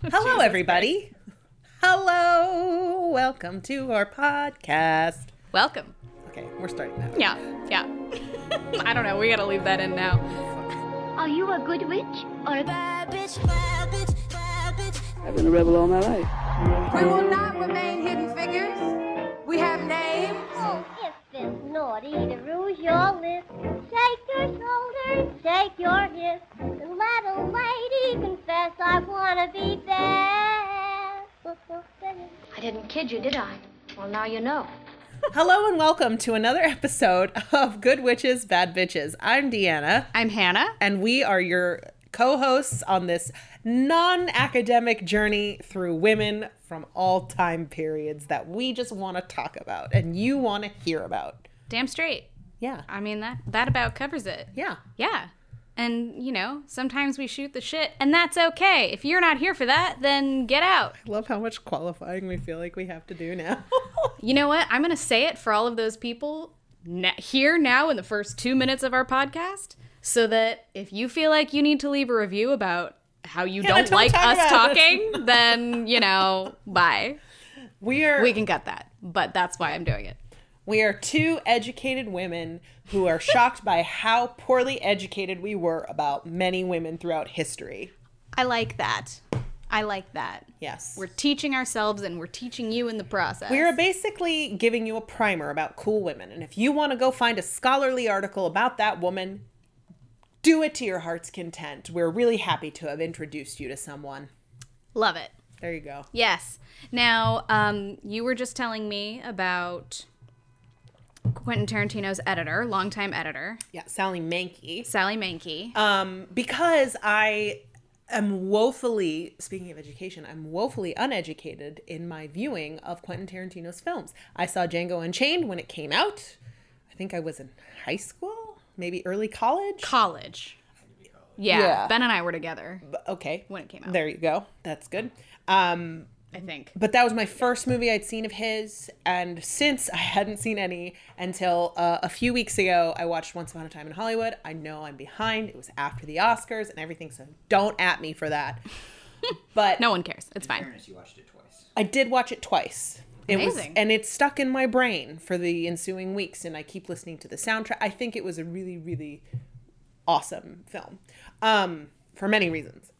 Hello, everybody. Hello. Welcome to our podcast. Welcome. Okay, we're starting now. Yeah, yeah. I don't know. We gotta leave that in now. Are you a good witch or a bad bitch? Bad bitch, bad bitch. I've been a rebel all my life. We will not remain hidden figures. We have names. If it's naughty to rouge your lips, shake your shoulders, shake your hips, and let a lady confess I wanna be bad. I didn't kid you, did I? Well, now you know. Hello and welcome to another episode of Good Witches, Bad Bitches. I'm Deanna, I'm Hannah. and we are your co hosts on this non academic journey through women from all time periods that we just want to talk about and you want to hear about. Damn straight. Yeah. I mean that that about covers it. Yeah. Yeah. And you know, sometimes we shoot the shit, and that's okay. If you're not here for that, then get out. I love how much qualifying we feel like we have to do now. You know what? I'm gonna say it for all of those people here now in the first two minutes of our podcast, so that if you feel like you need to leave a review about how you Yeah, don't, like talk us about it. talking, then you know, bye. we are We can cut that, but that's why I'm doing it. We are two educated women who are shocked by how poorly educated we were about many women throughout history. I like that. I like that. Yes. We're teaching ourselves and we're teaching you in the process. We are basically giving you a primer about cool women. And if you want to go find a scholarly article about that woman, do it to your heart's content. We're really happy to have introduced you to someone. Love it. There you go. Yes. Now, um, you were just telling me about Quentin Tarantino's editor, longtime editor, Yeah, Sally Menke. Sally Menke. Um, because I am woefully, speaking of education, I'm woefully uneducated in my viewing of Quentin Tarantino's films. I saw Django Unchained when it came out. I think I was in high school, maybe early college. College. Yeah, Yeah. Ben and I were together Okay. when it came out. There you go. That's good. Um, I think. but that was my first movie I'd seen of his, and since I hadn't seen any until uh, a few weeks ago, I watched Once Upon a Time in Hollywood. I know I'm behind. It was after the Oscars and everything, so don't at me for that. But No one cares. It's fine. fairness, you watched it twice. I did watch it twice. It was, and it's stuck in my brain for the ensuing weeks, and I keep listening to the soundtrack. I think it was a really, really awesome film, um, for many reasons.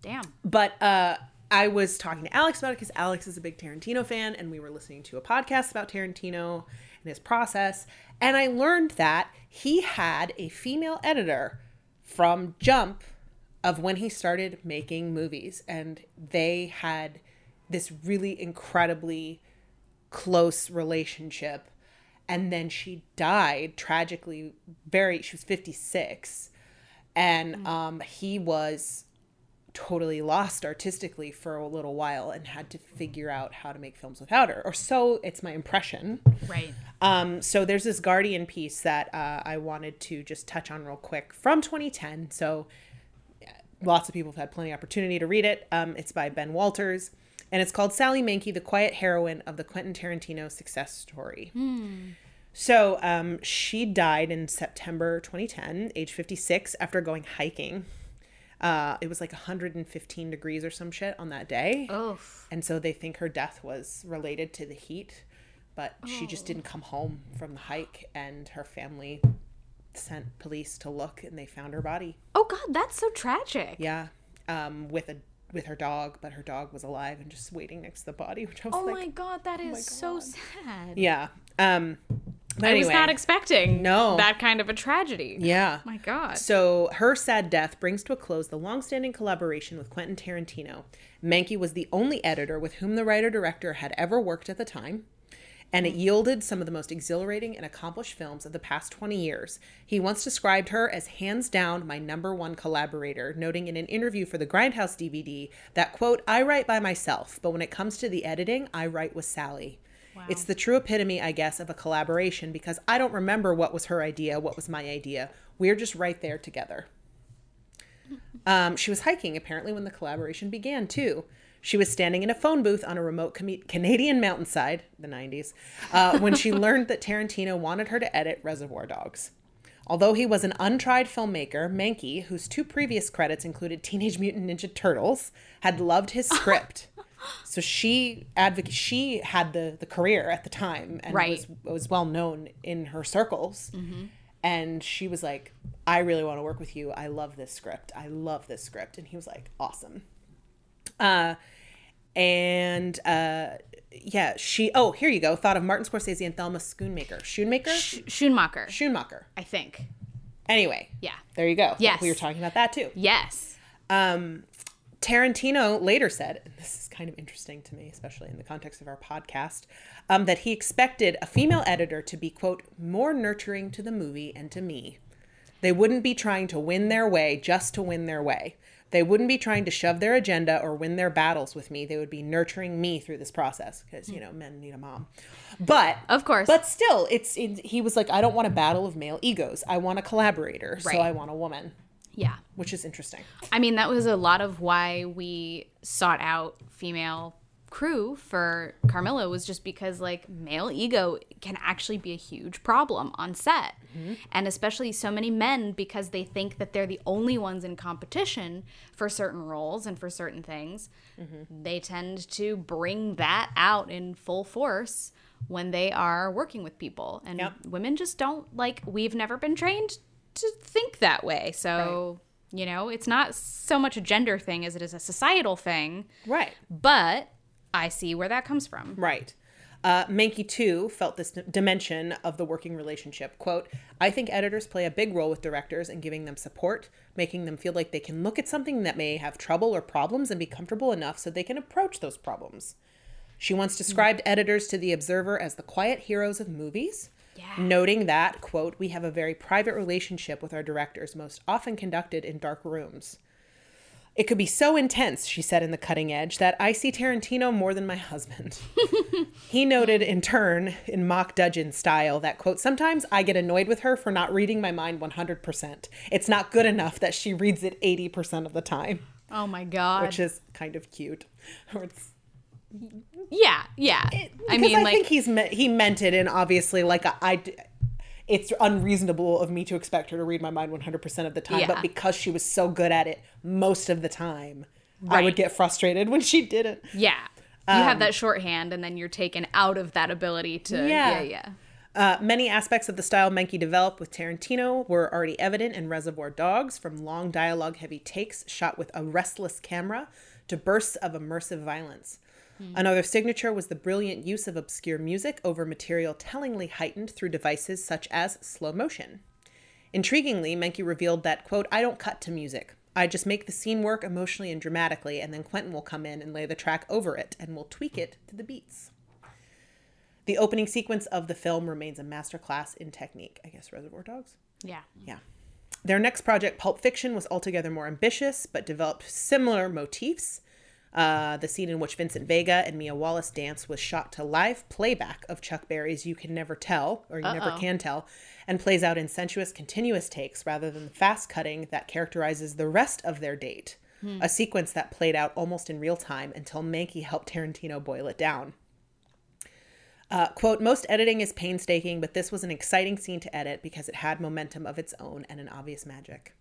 Damn. But uh, I was talking to Alex about it because Alex is a big Tarantino fan, and we were listening to a podcast about Tarantino and his process. And I learned that he had a female editor from Jump of when he started making movies, and they had this really incredibly close relationship. And then she died tragically, very, she was 56. And um, he was totally lost artistically for a little while and had to figure out how to make films without her or so it's my impression Right. um, so there's this guardian piece that uh, i wanted to just touch on real quick from 2010 so yeah, lots of people have had plenty of opportunity to read it um, it's by ben walters and it's called sally menke the quiet heroine of the quentin tarantino success story so um, she died in september 2010 age 56 after going hiking uh, it was like 115 degrees or some shit on that day. Oof. And so they think her death was related to the heat, but she just didn't come home from the hike, and her family sent police to look, and they found her body. Oh God, that's so tragic. Yeah, um, with a with her dog, but her dog was alive and just waiting next to the body, which I was like, Oh like, my God, that is so sad. yeah. Um, but I anyway, was not expecting No. that kind of a tragedy. yeah. My God. So her sad death brings to a close the long-standing collaboration with Quentin Tarantino. Menke was the only editor with whom the writer-director had ever worked at the time, and it yielded some of the most exhilarating and accomplished films of the past 20 years. He once described her as hands down my number one collaborator, noting in an interview for the Grindhouse DVD that, quote, I write by myself, but when it comes to the editing, I write with Sally. It's the true epitome, I guess, of a collaboration because I don't remember what was her idea, what was my idea. We're just right there together. Um, she was hiking apparently when the collaboration began, too. She was standing in a phone booth on a remote Canadian mountainside, the 90s, uh, when she learned that Tarantino wanted her to edit Reservoir Dogs. Although he was an untried filmmaker, Menke, whose two previous credits included Teenage Mutant Ninja Turtles, had loved his script. so she advocate she had the the career at the time and Right. was was well known in her circles. And she was like, "I really want to work with you. I love this script. I love this script." And he was like, "Awesome." Uh, and uh, yeah, she. Oh, here you go. Thought of Martin Scorsese and Thelma Schoonmaker. Schoonmaker. Sch- Schoonmaker, Schoonmaker. I think. Anyway, Yeah. there you go. Yes. we were talking about that too. Yes. Um, Tarantino later said, and this is kind of interesting to me, especially in the context of our podcast, um, that he expected a female editor to be, quote, more nurturing to the movie and to me. They wouldn't be trying to win their way just to win their way. They wouldn't be trying to shove their agenda or win their battles with me. They would be nurturing me through this process because, you know, men need a mom. But, Of course. but still, it's, it, he was like, I don't want a battle of male egos. I want a collaborator. Right. So I want a woman, Yeah. which is interesting. I mean, that was a lot of why we sought out female crew for Carmilla was just because like male ego can actually be a huge problem on set. Mm-hmm. And especially so many men because they think that they're the only ones in competition for certain roles and for certain things. Mm-hmm. They tend to bring that out in full force when they are working with people. And Yep. women just don't like we've never been trained to think that way. So you know, it's not so much a gender thing as it is a societal thing, Right. but I see where that comes from. Right. Uh, Menke, too, felt this dimension of the working relationship. Quote, I think editors play a big role with directors in giving them support, making them feel like they can look at something that may have trouble or problems and be comfortable enough so they can approach those problems. She once described editors to The Observer as the quiet heroes of movies, noting that, quote, we have a very private relationship with our directors, most often conducted in dark rooms. It could be so intense, she said in The Cutting Edge, that I see Tarantino more than my husband. he noted in turn, in mock Dudgeon style, that, quote, sometimes I get annoyed with her for not reading my mind 100%. It's not good enough that she reads it 80% of the time, Oh my god. which is kind of cute. Or it's, yeah, yeah. I because mean I like think he's me- he meant it, and obviously, like, I. I it's unreasonable of me to expect her to read my mind 100% of the time, Yeah. but because she was so good at it most of the time, I would get frustrated when she didn't. yeah. You have that shorthand and then you're taken out of that ability to Yeah. yeah, yeah. Uh, many aspects of the style Menke developed with Tarantino were already evident in Reservoir Dogs, from long dialogue heavy takes shot with a restless camera to bursts of immersive violence. Hmm. Another signature was the brilliant use of obscure music over material tellingly heightened through devices such as slow motion. Intriguingly, Menke revealed that, quote, I don't cut to music. I just make the scene work emotionally and dramatically, and then Quentin will come in and lay the track over it, and we'll tweak it to the beats. The opening sequence of the film remains a masterclass in technique. I guess Reservoir Dogs? Yeah. Yeah. Their next project, Pulp Fiction, was altogether more ambitious, but developed similar motifs. Uh, the scene in which Vincent Vega and Mia Wallace dance was shot to live playback of Chuck Berry's You Can Never Tell, or You Never Can Tell, and plays out in sensuous, continuous takes rather than the fast cutting that characterizes the rest of their date. A sequence that played out almost in real time until Menke helped Tarantino boil it down. Uh, quote, most editing is painstaking, but this was an exciting scene to edit because it had momentum of its own and an obvious magic.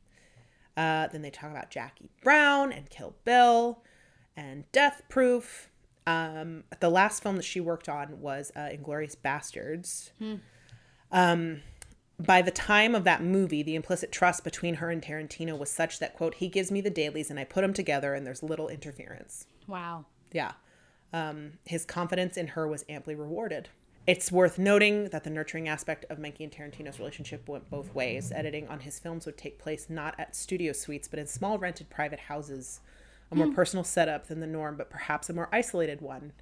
Uh, then they talk about Jackie Brown and Kill Bill and Death Proof. Um, the last film that she worked on was uh, Inglourious Basterds. Um, by the time of that movie, the implicit trust between her and Tarantino was such that, quote, he gives me the dailies and I put them together and there's little interference. Wow. Yeah. Um, his confidence in her was amply rewarded. It's worth noting that the nurturing aspect of Menke and Tarantino's relationship went both ways. Editing on his films would take place not at studio suites, but in small rented private houses, a more personal setup than the norm, but perhaps a more isolated one.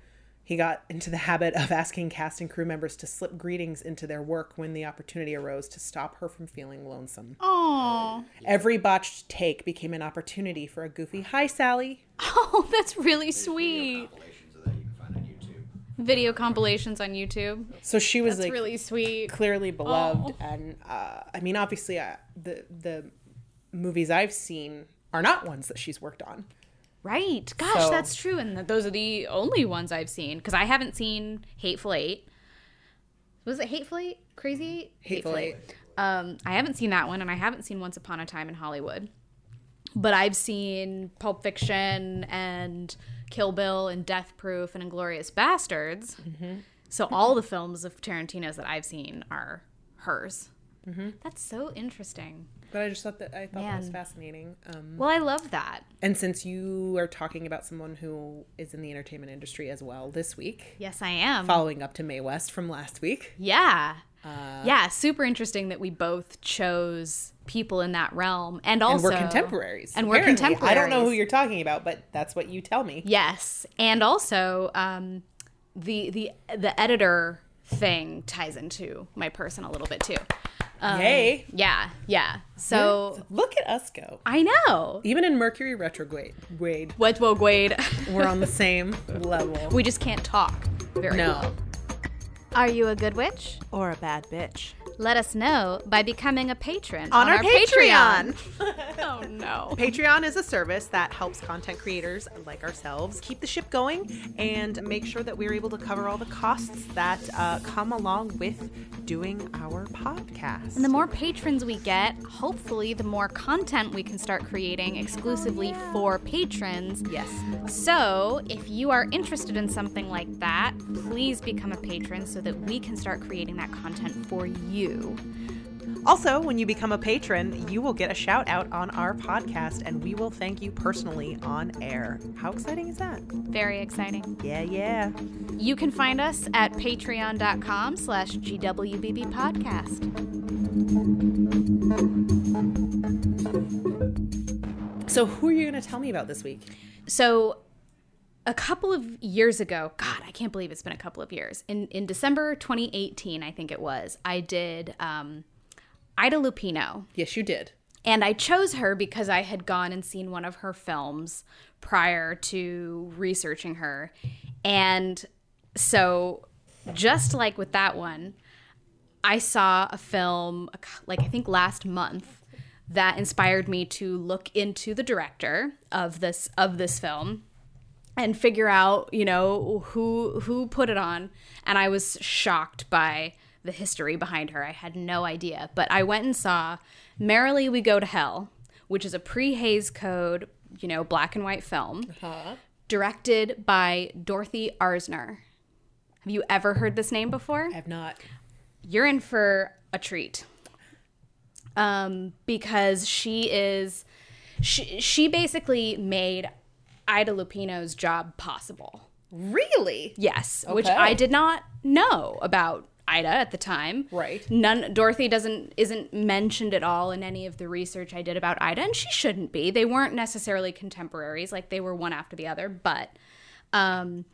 He got into the habit of asking cast and crew members to slip greetings into their work when the opportunity arose to stop her from feeling lonesome. Oh. Every botched take became an opportunity for a goofy, Hi, Sally. Oh, that's really sweet. compilations of that you can find on YouTube. Video compilations on YouTube. So she was That's like, really sweet. clearly beloved Oh. and uh, i mean obviously uh, the the movies i've seen are not ones that she's worked on Right. Gosh, So- that's true. And those are the only ones I've seen because I haven't seen Hateful Eight. Was it Hateful Eight? Crazy Eight? Hateful Eight. Um, I haven't seen that one, and I haven't seen Once Upon a Time in Hollywood. But I've seen Pulp Fiction and Kill Bill and Death Proof and Inglourious Basterds. So all the films of Tarantino's that I've seen are hers. That's so interesting. But I just thought that I thought that was fascinating. Um, Well, I love that. and since you are talking about someone who is in the entertainment industry as well this week, Yes, I am. following up to Mae West from last week, Yeah. Uh, yeah, super interesting that we both chose people in that realm and also and we're contemporaries. And we're contemporaries. I don't know who you're talking about, but that's what you tell me. Yes, and also um, the the the editor thing ties into my person a little bit too. Um, Yay! Yeah, yeah. So Look at us go. I know. Even in Mercury retrograde, grade, What will Wade? we're on the same level. we just can't talk very No. well. Are you a good witch? Or a bad bitch. Let us know by becoming a patron On our Patreon. oh no. Patreon is a service that helps content creators like ourselves keep the ship going and make sure that we're able to cover all the costs that uh, come along with doing our podcast. And the more patrons we get, hopefully, the more content we can start creating exclusively for patrons. yes. So, if you are interested in something like that, please become a patron so that we can start creating that content for you. Also, when you become a patron, you will get a shout out on our podcast and we will thank you personally on air. How exciting is that? Very exciting. Yeah, yeah. You can find us at patreon.com slash GWBB podcast. So, who are you going to tell me about this week? So, a couple of years ago, God, I can't believe it's been a couple of years. In in December 2018, I think it was, I did um, Ida Lupino. Yes, you did. And I chose her because I had gone and seen one of her films prior to researching her. And so, just like with that one, I saw a film, like I think last month, that inspired me to look into the director of this of this film and figure out, you know, who who put it on. And I was shocked by the history behind her. I had no idea. But I went and saw Merrily We Go to Hell, which is a pre-Hays Code, you know, black and white film, directed by Dorothy Arzner. Have you ever heard this name before? I have not. you're in for a treat um because she is she she basically made ida lupino's job possible Really? yes which i did not know about ida at the time Right. none dorothy doesn't isn't mentioned at all in any of the research i did about ida and she shouldn't be they weren't necessarily contemporaries like they were one after the other but um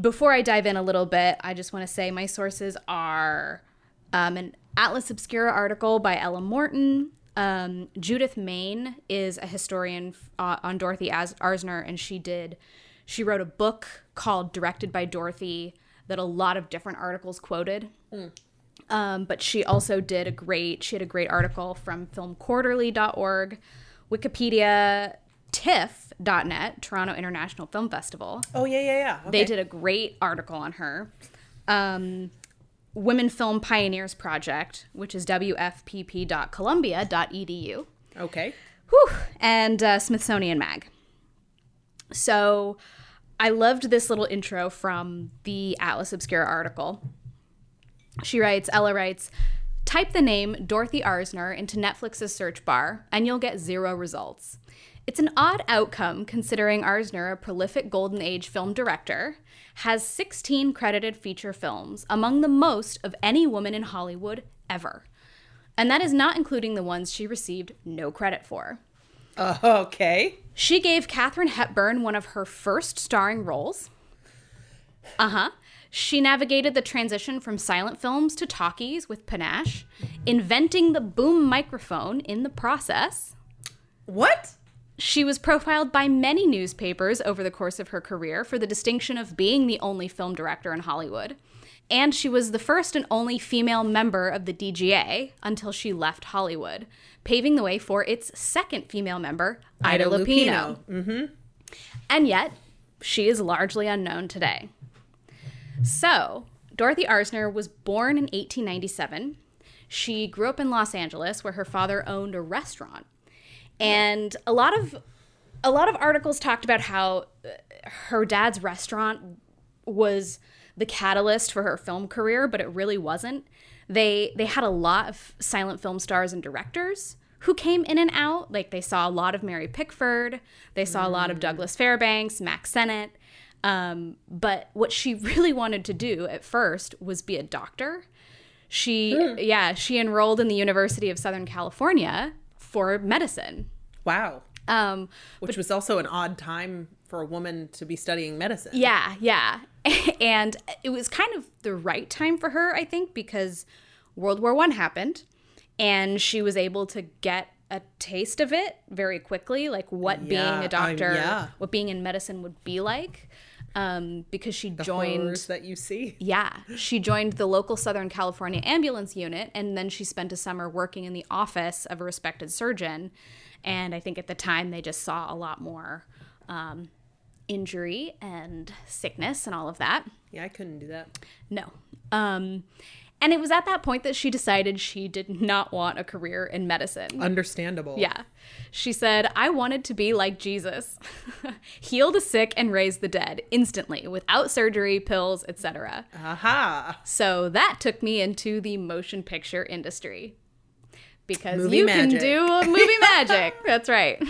before I dive in a little bit, I just want to say my sources are um, an Atlas Obscura article by Ella Morton. Um, Judith Mayne is a historian uh, on Dorothy As- Arzner, and she did she wrote a book called "Directed by Dorothy" that a lot of different articles quoted. Um, but she also did a great she had a great article from filmquarterly.org, Wikipedia, TIFF.net, Toronto International Film Festival. Oh, yeah, yeah, yeah. They did a great article on her. Um, Women Film Pioneers Project, which is wfpp.columbia.edu. Okay. Whew, and uh, Smithsonian Mag. So I loved this little intro from the Atlas Obscura article. She writes, Ella writes, type the name Dorothy Arzner into Netflix's search bar and you'll get zero results. It's an odd outcome considering Arzner, a prolific Golden Age film director, has 16 credited feature films, among the most of any woman in Hollywood ever. And that is not including the ones she received no credit for. Uh, okay. She gave Katharine Hepburn one of her first starring roles. Uh huh. She navigated the transition from silent films to talkies with panache, inventing the boom microphone in the process. What? She was profiled by many newspapers over the course of her career for the distinction of being the only film director in Hollywood. And she was the first and only female member of the DGA until she left Hollywood, paving the way for its second female member, Ida, Lupino. Mm-hmm. And yet, she is largely unknown today. So, Dorothy Arzner was born in 1897. She grew up in Los Angeles where her father owned a restaurant. And a lot of a lot of articles talked about how uh, her dad's restaurant was the catalyst for her film career, but it really wasn't. They they had a lot of silent film stars and directors who came in and out. Like they saw a lot of Mary Pickford, they saw a lot of Douglas Fairbanks, Mack Sennett. Um, but what she really wanted to do at first was be a doctor. She yeah, she enrolled in the University of Southern California for medicine. Wow. Um, Which was also an odd time for a woman to be studying medicine. Yeah, yeah. And it was kind of the right time for her, I think, because World War One happened and she was able to get a taste of it very quickly, like what being Yeah, a I'm- doctor, yeah. what being in medicine would be like. Um, because she The joined that you see. yeah, she joined the local Southern California ambulance unit and then she spent a summer working in the office of a respected surgeon. And I think at the time they just saw a lot more um, injury and sickness and all of that. Yeah, I couldn't do that. No. Um, and it was at that point that she decided she did not want a career in medicine. Understandable. Yeah. She said, I wanted to be like Jesus, heal the sick and raise the dead instantly without surgery, pills, etc. Aha. So that took me into the motion picture industry. Because Movie you magic. can do movie magic. That's right.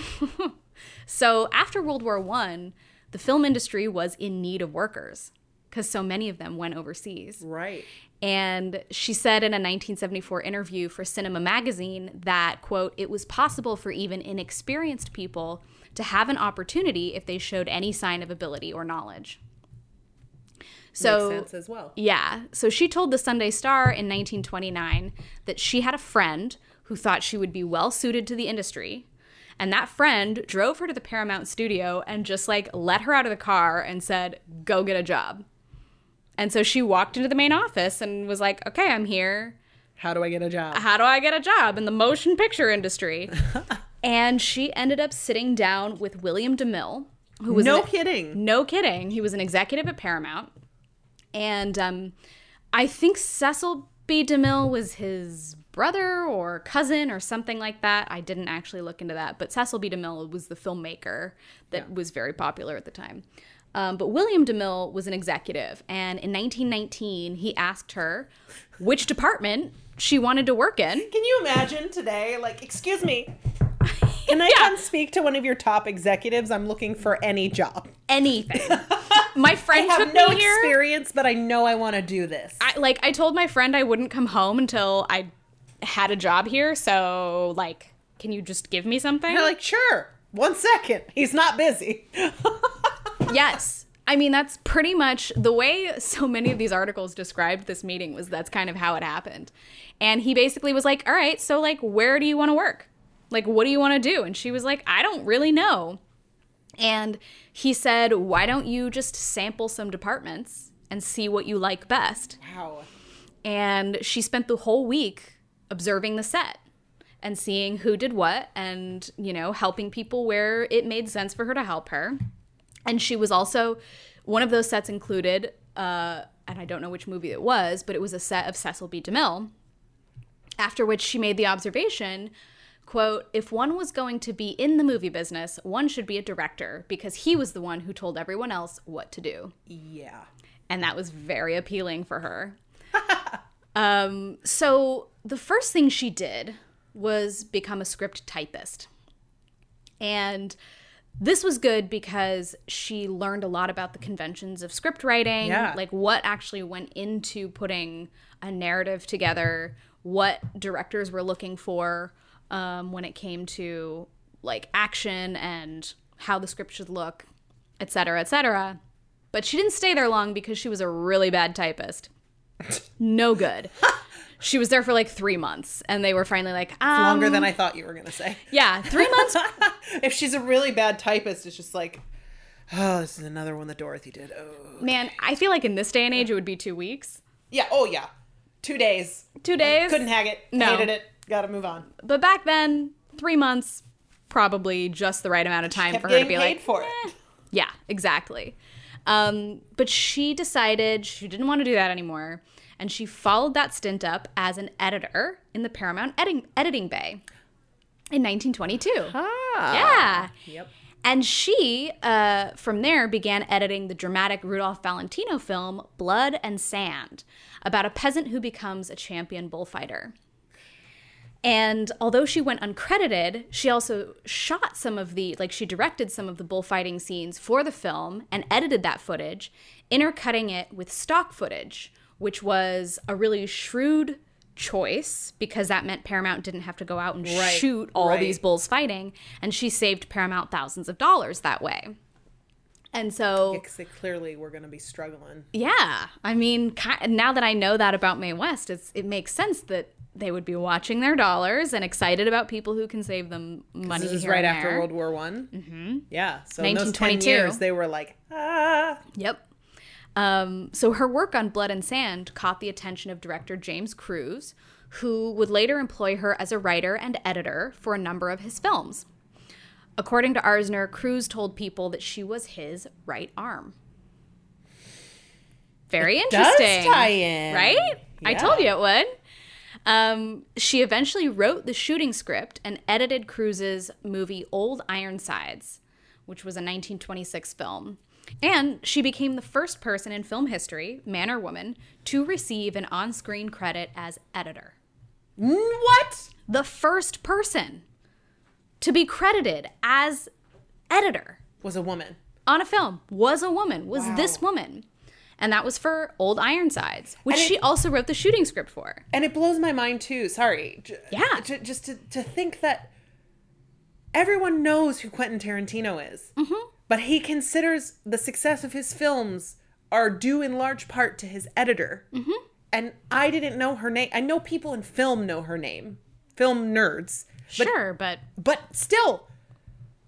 so after World War One, the film industry was in need of workers because so many of them went overseas. Right. And she said in a 1974 interview for Cinema Magazine that, quote, it was possible for even inexperienced people to have an opportunity if they showed any sign of ability or knowledge. So Makes sense as well. yeah. So she told the Sunday Star in 1929 that she had a friend who thought she would be well suited to the industry. And that friend drove her to the Paramount studio and just like let her out of the car and said, go get a job. And so she walked into the main office and was like, okay, I'm here. How do I get a job? How do I get a job in the motion picture industry? and she ended up sitting down with William DeMille, who was no an- kidding. no kidding. He was an executive at Paramount. And um, I think Cecil B. DeMille was his brother or cousin or something like that. I didn't actually look into that. But Cecil B. DeMille was the filmmaker that was very popular at the time. Um, but William DeMille was an executive. And in 1919, he asked her which department she wanted to work in. Can you imagine today? Like, excuse me. Can I Yeah. come speak to one of your top executives? I'm looking for any job. Anything. My I friend have took no me here. experience, but I know I want to do this. I like I told my friend I wouldn't come home until I had a job here. So like, can you just give me something? They're like, sure. One second. He's not busy. yes. I mean, that's pretty much the way so many of these articles described this meeting was that's kind of how it happened. And he basically was like, "All right, so like where do you want to work? Like what do you want to do?" And she was like, "I don't really know." And he said, "Why don't you just sample some departments and see what you like best?" wow. and she spent the whole week observing the set and seeing who did what and you know helping people where it made sense for her to help her and she was also one of those sets included uh, and i don't know which movie it was but it was a set of cecil b demille after which she made the observation quote if one was going to be in the movie business one should be a director because he was the one who told everyone else what to do Yeah. and that was very appealing for her. um, so the first thing she did was become a script typist. And this was good because she learned a lot about the conventions of script writing, Yeah. like what actually went into putting a narrative together, what directors were looking for um, when it came to like action and how the script should look, et cetera, et cetera. But she didn't stay there long because she was a really bad typist. No good. She was there for like three months, and they were finally like, um, Longer than I thought you were going to say. yeah, three months. if she's a really bad typist, it's just like, oh, this is another one that Dorothy did. Oh. Man, I feel like in this day and age, it would be two weeks, Yeah. Oh, yeah. Two days. two days. Couldn't hack it. No. Hated it. Got to move on. But back then, three months, probably just the right amount of time for her to be paid like, for "Eh, it. Yeah, exactly. Um, but she decided she didn't want to do that anymore. And she followed that stint up as an editor in the Paramount editing, editing bay in 1922. Yeah. Yep. And she, uh, from there, began editing the dramatic Rudolph Valentino film Blood and Sand about a peasant who becomes a champion bullfighter. And although she went uncredited, she also shot some of the, like, she directed some of the bullfighting scenes for the film and edited that footage, intercutting it with stock footage, which was a really shrewd choice because that meant Paramount didn't have to go out and Right, shoot all right. these bulls fighting. And she saved Paramount thousands of dollars that way. And so, they clearly were going to be struggling. yeah, I mean, now that I know that about Mae West, it's, it makes sense that they would be watching their dollars and excited about people who can save them money. This is right after. World War One. Mm-hmm. Yeah. So in those ten 1922. years, they were like, ah. Yep. Um, so her work on Blood and Sand caught the attention of director James Cruze, who would later employ her as a writer and editor for a number of his films. According to Arzner, Cruze told people that she was his right arm. Very does interesting. tie in. Right? I told you it would. Um, she eventually wrote the shooting script and edited Cruze's movie Old Ironsides, which was a 1926 film. And she became the first person in film history, man or woman, to receive an on screen credit as editor. What? The first person to be credited as editor Was a woman. on a film was a woman, was this woman. And that was for Old Ironsides, which it- she also wrote the shooting script for. And it blows my mind too. Sorry. J- Yeah. j- just to, to think that everyone knows who Quentin Tarantino is, mm-hmm. But he considers the success of his films are due in large part to his editor. Mm-hmm. And I didn't know her name. I know people in film know her name, film nerds, but Sure, but but still,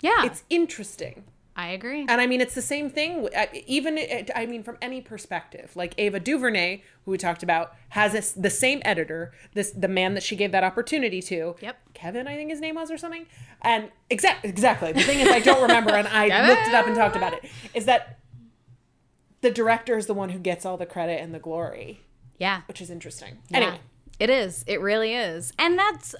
yeah, it's interesting. I agree. And I mean, it's the same thing. uh, Even I mean, from any perspective, like Ava DuVernay, who we talked about, has this, the same editor, this the man that she gave that opportunity to. Yep. Kevin, I think his name was or something. And exact exactly. The thing is, I don't remember, and I looked it up and talked about it. Is that the director is the one who gets all the credit and the glory, yeah. which is interesting. Yeah. Anyway, It is. It really is. And that's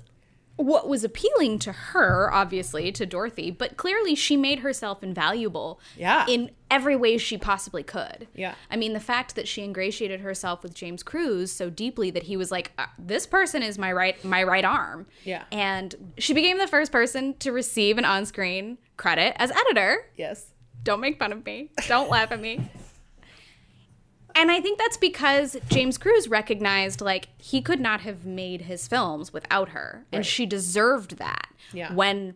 what was appealing to her, obviously, to Dorothy, but clearly she made herself invaluable Yeah. in every way she possibly could. Yeah. I mean, the fact that she ingratiated herself with James Cruze so deeply that he was like, uh, this person is my right my right arm. Yeah. And she became the first person to receive an on-screen credit as editor. yes, Don't make fun of me. Don't laugh at me. And I think that's because James Cruze recognized like he could not have made his films without her, and Right. she deserved that. Yeah. When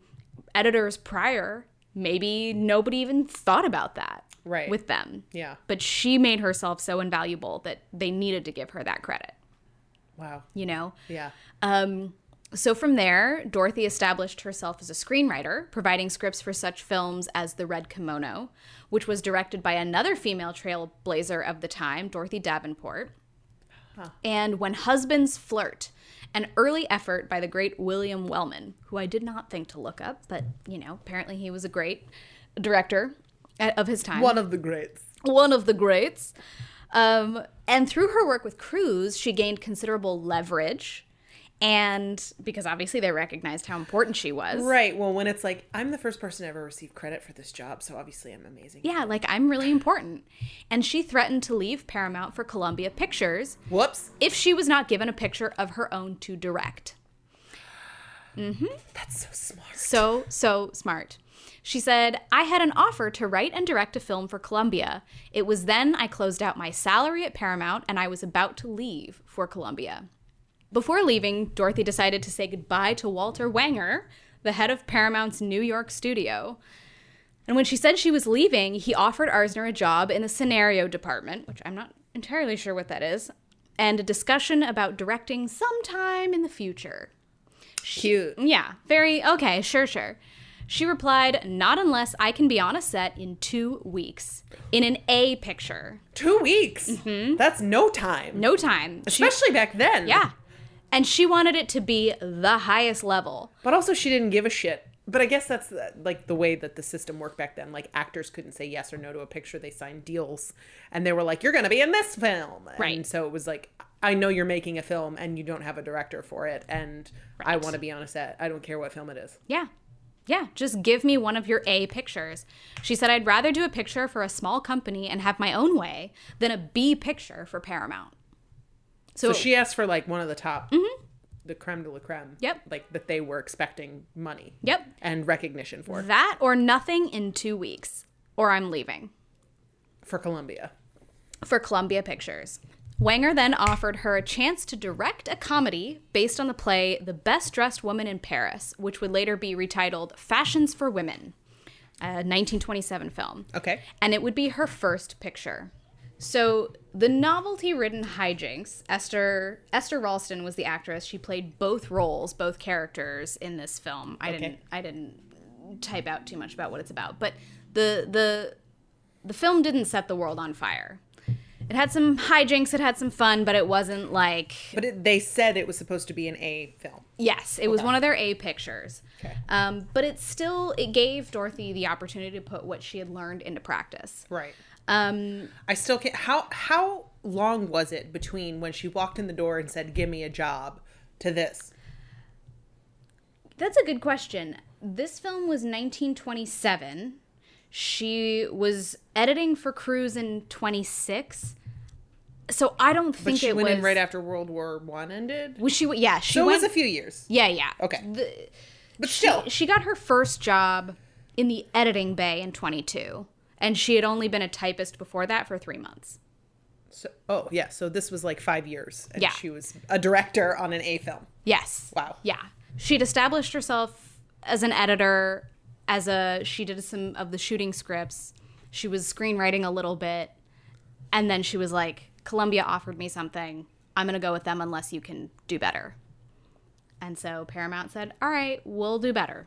editors prior, maybe nobody even thought about that. Right. With them. yeah, But she made herself so invaluable that they needed to give her that credit. wow, You know. yeah, Um, so from there, Dorothy established herself as a screenwriter, providing scripts for such films as The Red Kimono, which was directed by another female trailblazer of the time, Dorothy Davenport. And When Husbands Flirt, an early effort by the great William Wellman, who I did not think to look up, but, you know, apparently he was a great director of his time one of the greats. one of the greats. Um, and through her work with Cruze, she gained considerable leverage. And because obviously they recognized how important she was. Right. Well, when it's like I'm the first person to ever receive credit for this job, so obviously I'm amazing. Yeah, like I'm really important. And she threatened to leave Paramount for Columbia Pictures Whoops. if she was not given a picture of her own to direct. Mm-hmm. That's so smart. So, so smart. She said, I had an offer to write and direct a film for Columbia. It was then I closed out my salary at Paramount and I was about to leave for Columbia. Before leaving, Dorothy decided to say goodbye to Walter Wanger, the head of Paramount's New York studio. And when she said she was leaving, he offered Arzner a job in the scenario department, which I'm not entirely sure what that is, and a discussion about directing sometime in the future. Cute. Yeah, very okay, sure, sure. She replied, Not unless I can be on a set in two weeks. In an A picture. Two weeks. Mm-hmm. That's no time. No time. She- Especially back then. yeah. And she wanted it to be the highest level. But also, she didn't give a shit But I guess that's uh, like the way that the system worked back then. Like actors couldn't say yes or no to a picture; they signed deals, and they were like, "You're going to be in this film." Right. And so it was like, "I know you're making a film, and you don't have a director for it, and I want to be on a set. I don't care what film it is." Yeah. Yeah, just give me one of your A pictures. She said, I'd rather do a picture for a small company and have my own way than a B picture for Paramount. So she asked for like one of the top, the creme de la creme. Mm-hmm. Yep. Like that they were expecting money. Yep. And recognition for That or nothing in two weeks, or I'm leaving for Columbia. for Columbia Pictures. Wanger then offered her a chance to direct a comedy based on the play The Best Dressed Woman in Paris, which would later be retitled Fashions for Women, a 1927 film. Okay. and it would be her first picture. So the novelty-ridden hijinks. Esther Esther Ralston was the actress. She played both roles, both characters in this film. I didn't I didn't type out too much about what it's about, but the the the film didn't set the world on fire. It had some hijinks, it had some fun, but it wasn't like But it, they said it was supposed to be an A film. Yes, it was one of their A pictures. Okay. Um, but it still it gave Dorothy the opportunity to put what she had learned into practice. Right. Um, I still can't. How how long was it between when she walked in the door and said, "Give me a job," to this? That's a good question. This film was 1927. She was editing for Cruze in 26. So I don't But think she it went was. in right after World War One ended. Was she? Yeah, she So it was a few years. yeah, yeah. Okay. The- But still, she got her first job in the editing bay in 22, and she had only been a typist before that for three months. so, oh yeah. So this was like five years, and Yeah. she was a director on an A film. Yes. Wow. Yeah. She'd established herself as an editor, as a she did some of the shooting scripts. She was screenwriting a little bit. And then she was like, Columbia offered me something. I'm going to go with them unless you can do better. And so Paramount said, "All right, we'll do better."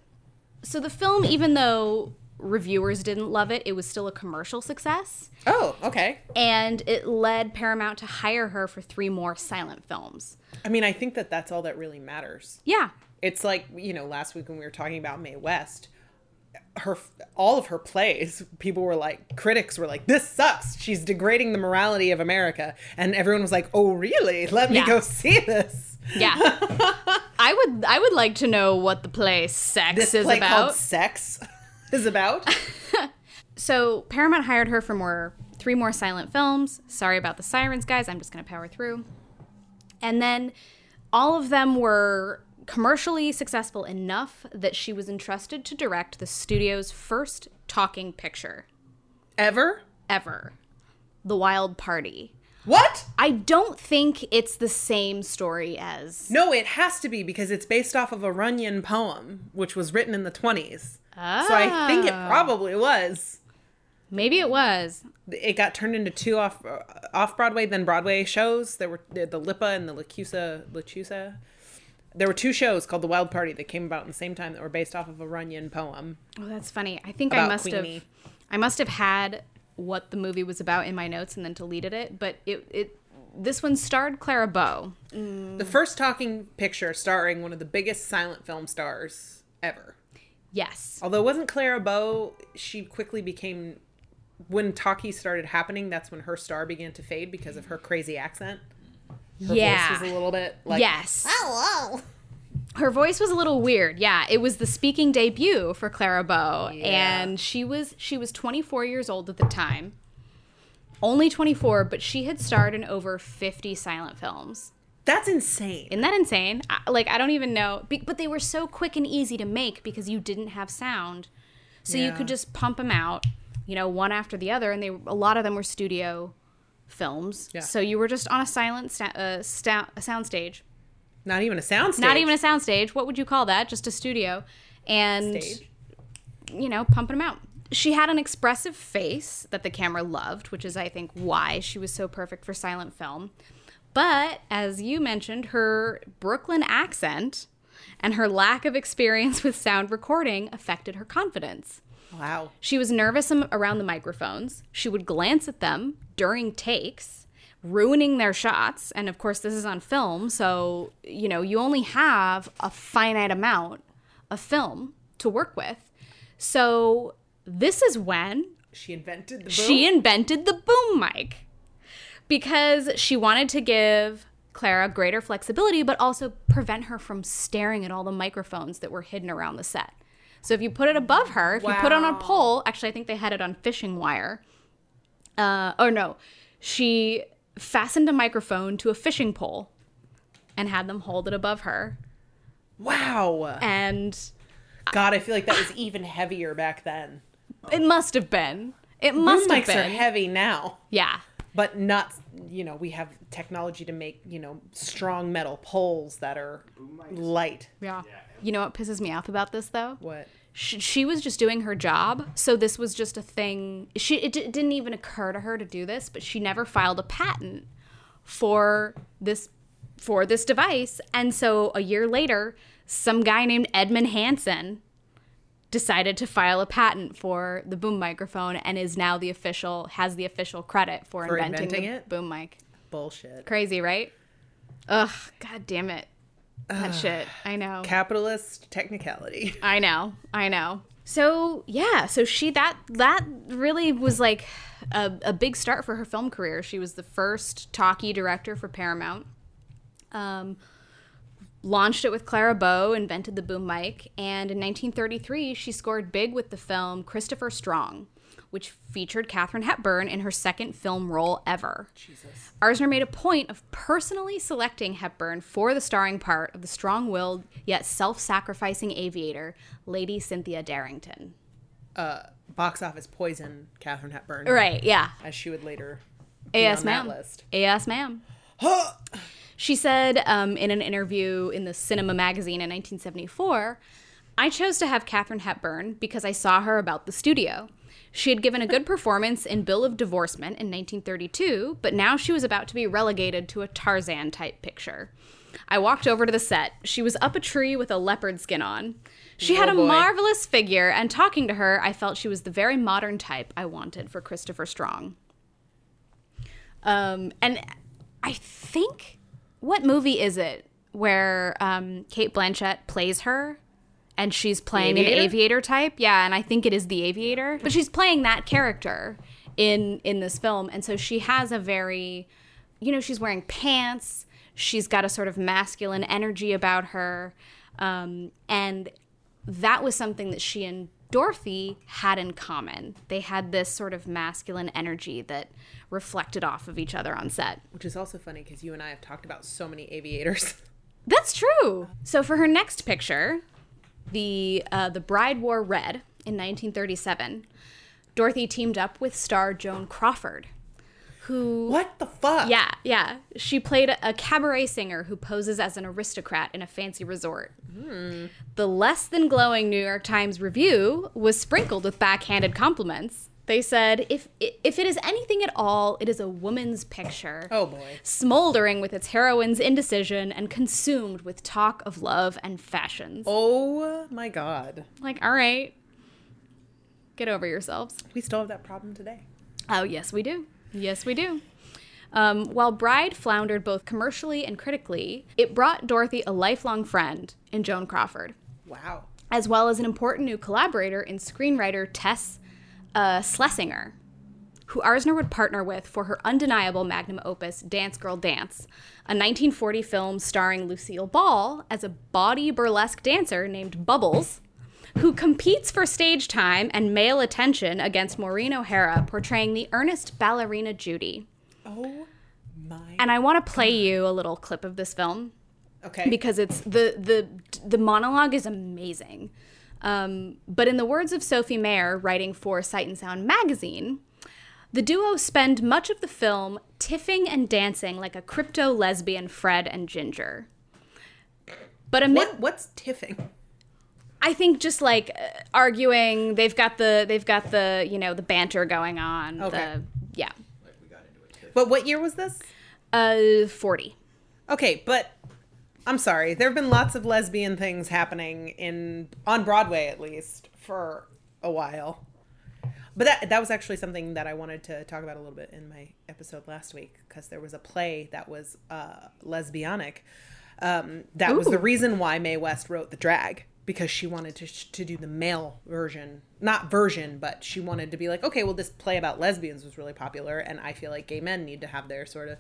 So the film even though reviewers didn't love it, it was still a commercial success Oh, okay. and it led Paramount to hire her for 3 more silent films. I mean, I think that that's all that really matters. Yeah. It's like you know, last week when we were talking about Mae West, her all of her plays, people were like, critics were like, "This sucks. She's degrading the morality of America," and everyone was like, "Oh, really? Let me Yeah. go see this." Yeah. I would I would like to know what the play Sex This is play about. called Sex is about. so Paramount hired her for more three more silent films. Sorry about the sirens, guys. I'm just gonna power through. And then all of them were commercially successful enough that she was entrusted to direct the studio's first talking picture Ever? ever. The Wild Party. What? I don't think it's the same story as No, it has to be because it's based off of a Runyon poem, which was written in the 20s. So I think it Ah. probably was. maybe it was. It got turned into two off off Broadway then Broadway shows. There were the, Lippa and the Lacusa LaChiusa. There were two shows called The Wild Party that came about in the same time that were based off of a Runyon poem. Oh, that's funny. I think I must Queenie. have I must have had what the movie was about in my notes and then deleted it, but it it this one starred Clara Bow. The first talking picture starring one of the biggest silent film stars ever. Yes. Although it wasn't Clara Bow, she quickly became when talkie started happening, that's when her star began to fade because of her crazy accent. Her yeah. voice was a little bit like yes. Hello. Her voice was a little weird. Yeah, it was the speaking debut for Clara Bow Yeah. and she was she was 24 years old at the time. Only 24, but she had starred in over 50 silent films. That's insane. Isn't that insane? I, like I don't even know, Be- but they were so quick and easy to make because you didn't have sound, so you could just pump them out, you know, one after the other, and they a lot of them were studio films. Yeah. So you were just on a silent sta- uh, sta- a sound stage, Not even a sound stage. not even a sound stage. What would you call that? Just a studio, and stage. you know, pumping them out. She had an expressive face that the camera loved, which is, I think, why she was so perfect for silent film. But as you mentioned, her Brooklyn accent and her lack of experience with sound recording affected her confidence. Wow. She was nervous around the microphones. She would glance at them during takes, ruining their shots. And of course, this is on film, so you know, you only have a finite amount of film to work with. So this is when She invented the boom. she invented the boom mic because she wanted to give Clara greater flexibility, but also prevent her from staring at all the microphones that were hidden around the set. So if you put it above her, if you put it on a pole, actually, I think they had it on fishing wire. Uh, or no, she fastened a microphone to a fishing pole and had them hold it above her. wow. And God, I feel like that was even heavier back then. it must have been. It Boom must have mics are been. heavy now, yeah. but not. You know, we have technology to make you know strong metal poles that are light. Yeah. You know what pisses me off about this though? What? she, she was just doing her job so this was just a thing she it, di- didn't even occur to her to do this but she never filed a patent for this for this device and so a year later some guy named edmund hansen decided to file a patent for the boom microphone and is now the official has the official credit for, For inventing, inventing the it? boom mic Bullshit. crazy right ugh god damn it that shit i know Capitalist technicality. I know, I know. So yeah, so she that that really was like a, a big start for her film career. She was the first talkie director for Paramount. Um, launched it with Clara Bow, invented the boom mic, and in 1933 she scored big with the film Christopher Strong, which featured Katharine Hepburn in her second film role ever. Jesus. Arzner made a point of personally selecting Hepburn for the starring part of the strong-willed yet self-sacrificing aviator, Lady Cynthia Darrington. Uh, box office poison. Katharine Hepburn. Right? Yeah. As she would later. Yes, on that ma'am. list. Yes, ma'am. she said um, in an interview in the Cinema magazine in 1974, I chose to have Katharine Hepburn because I saw her about the studio. She had given a good performance in Bill of Divorcement in 1932, but now she was about to be relegated to a Tarzan type picture. I walked over to the set. She was up a tree with a leopard skin on. She had Oh, a boy. marvelous figure, and talking to her, I felt she was the very modern type I wanted for Christopher Strong. Um, and I think what movie is it where um, Cate Blanchett plays her and she's playing an Aviator? aviator type? Yeah, and I think it is the aviator, but she's playing that character in in this film, and so she has a very, you know, she's wearing pants. She's got a sort of masculine energy about her, um, and that was something that she and Dorothy had in common. They had this sort of masculine energy that reflected off of each other on set. Which is also funny because you and I have talked about so many aviators. That's true. So for her next picture, the uh, the Bride Wore Red in 1937, Dorothy teamed up with star Joan Crawford, who what the fuck? yeah yeah she played a, cabaret singer who poses as an aristocrat in a fancy resort. Hmm. The less than glowing New York Times review was sprinkled with backhanded compliments. They said, if if it is anything at all, it is a woman's picture Oh boy. smoldering with its heroine's indecision and consumed with talk of love and fashions. Oh my god. Like, all right, get over yourselves. We still have that problem today. Oh, yes, we do. Yes, we do. Um, while Bride floundered both commercially and critically, it brought Dorothy a lifelong friend in Joan Crawford, Wow. as well as an important new collaborator in screenwriter Tess uh, Slesinger, who Arzner would partner with for her undeniable magnum opus, Dance Girl Dance, a 1940 film starring Lucille Ball as a bawdy burlesque dancer named Bubbles, who competes for stage time and male attention against Maureen O'Hara, portraying the earnest ballerina Judy. Oh my. And I want to play you a little clip of this film Okay. because it's the the the monologue is amazing. Um, but in the words of Sophie Mayer, writing for Sight and Sound magazine, the duo spend much of the film tiffing and dancing like a crypto lesbian Fred and Ginger. But amid, what what's tiffing? I think just like uh, arguing, they've got the they've got the you know the banter going on. Okay. The, yeah, Like we got into it too. But what year was this? uh, forty. Okay, but I'm sorry. There have been lots of lesbian things happening in on Broadway at least for a while. But that that was actually something that I wanted to talk about a little bit in my episode last week because there was a play that was uh, lesbianic. Um, that was the reason why Mae West wrote The Drag because she wanted to to do the male version, not version, but she wanted to be like, okay, well, this play about lesbians was really popular, and I feel like gay men need to have their sort of.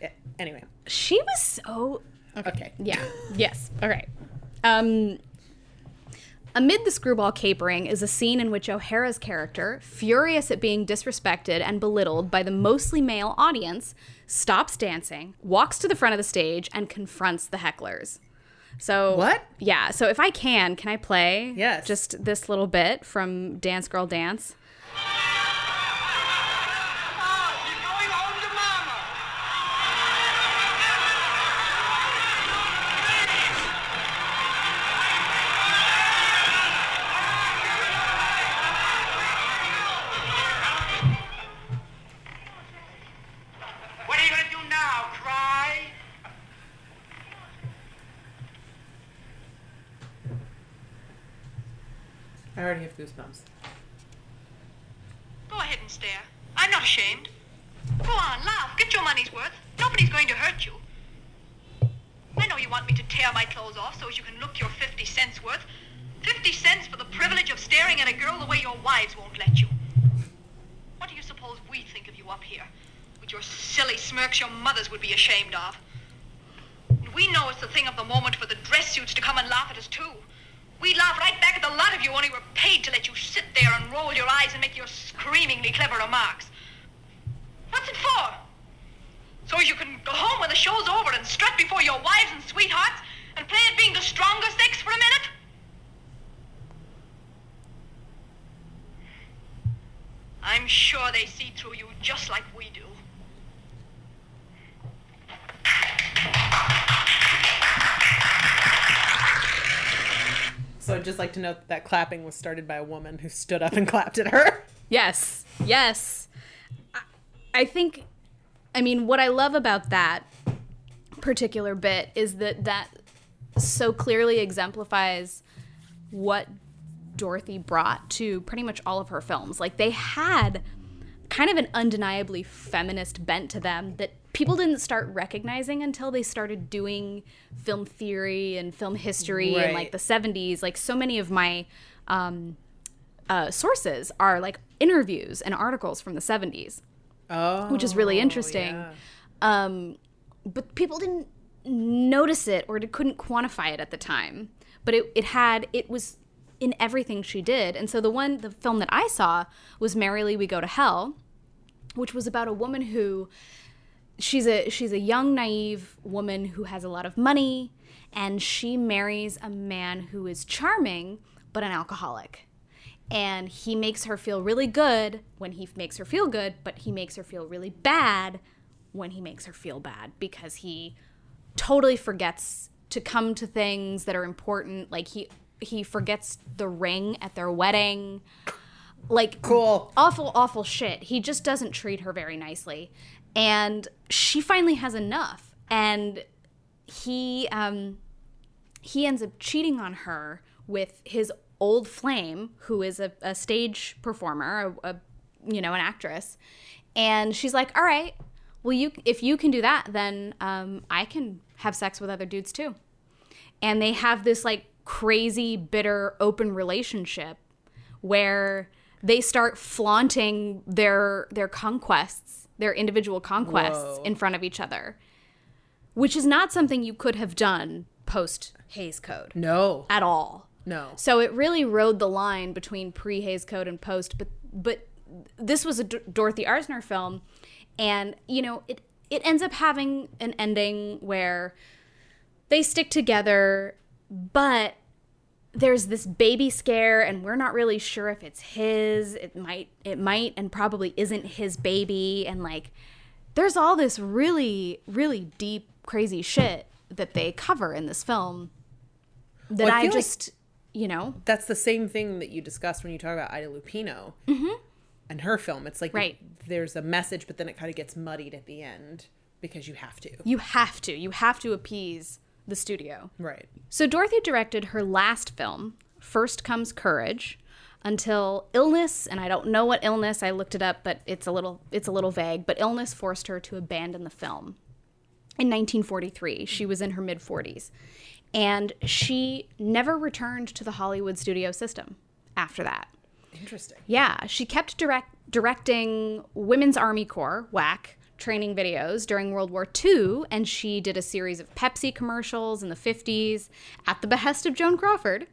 Yeah, Anyway, She was so okay. Yeah. yes. All right. Um, amid the screwball capering is a scene in which O'Hara's character, furious at being disrespected and belittled by the mostly male audience, stops dancing, walks to the front of the stage, and confronts the hecklers. So What? Yeah. So if I can, can I play? Yes. Just this little bit from Dance Girl Dance. Goosebumps. Go ahead and stare. I'm not ashamed. Go on, laugh. Get your money's worth. Nobody's going to hurt you. I know you want me to tear my clothes off so as you can look your 50 cents worth. 50 cents for the privilege of staring at a girl the way your wives won't let you. What do you suppose we think of you up here? With your silly smirks your mothers would be ashamed of. And we know it's the thing of the moment for the dress suits to come and laugh at us too. We laugh right back at the lot of you only we're paid to let you sit there and roll your eyes and make your screamingly clever remarks. What's it for? So as you can go home when the show's over and strut before your wives and sweethearts and play at being the stronger sex for a minute? I'm sure they see through you just like we do. So I'd just like to note that, clapping was started by a woman who stood up and clapped at her. Yes, yes. I, I think, I mean, what I love about that particular bit is that that so clearly exemplifies what Dorothy brought to pretty much all of her films. Like, they had kind of an undeniably feminist bent to them that people didn't start recognizing until they started doing film theory and film history in like the 70s. Like, so many of my. Um, uh, sources are like interviews and articles from the 70s, Oh, which is really interesting. yeah. Um, but people didn't notice it or couldn't quantify it at the time. But it, it had, it was in everything she did. And so the one, the film that I saw was Merrily We Go to Hell, which was about a woman who she's a she's a young naive woman who has a lot of money and she marries a man who is charming but an alcoholic. And he makes her feel really good when he makes her feel good but he makes her feel really bad when he makes her feel bad because he totally forgets to come to things that are important. Like he he forgets the ring at their wedding. Like Cool. awful awful shit. He just doesn't treat her very nicely and she finally has enough. And he um he ends up cheating on her with his old flame who is a, a stage performer a, a you know an actress. And she's like all right well you if you can do that then um, i can have sex with other dudes too. And they have this like crazy bitter open relationship where they start flaunting their their conquests their individual conquests Whoa. in front of each other which is not something you could have done post Hays Code No, at all. no. So it really rode the line between pre Hays Code and post, but but this was a D- Dorothy Arzner film, and you know it it ends up having an ending where they stick together, but there's this baby scare and we're not really sure if it's his it might it might and probably isn't his baby and like there's all this really really deep crazy shit that they cover in this film that Well, I I, feel like- just you know That's the same thing that you discussed when you talk about Ida Lupino and her film. It's like Mm-hmm. Right. there's a message, but then it kind of gets muddied at the end because you have to. you have to you have to appease the studio Right. So Dorothy directed her last film, First Comes Courage, until illness, and I don't know what illness, I looked it up, but it's a little it's a little vague, but illness forced her to abandon the film. In 1943, she was in her mid 40s. And she never returned to the Hollywood studio system after that. Interesting. Yeah, she kept direct directing Women's Army Corps (WAC) training videos during World War II, and she did a series of Pepsi commercials in the 50s at the behest of Joan Crawford.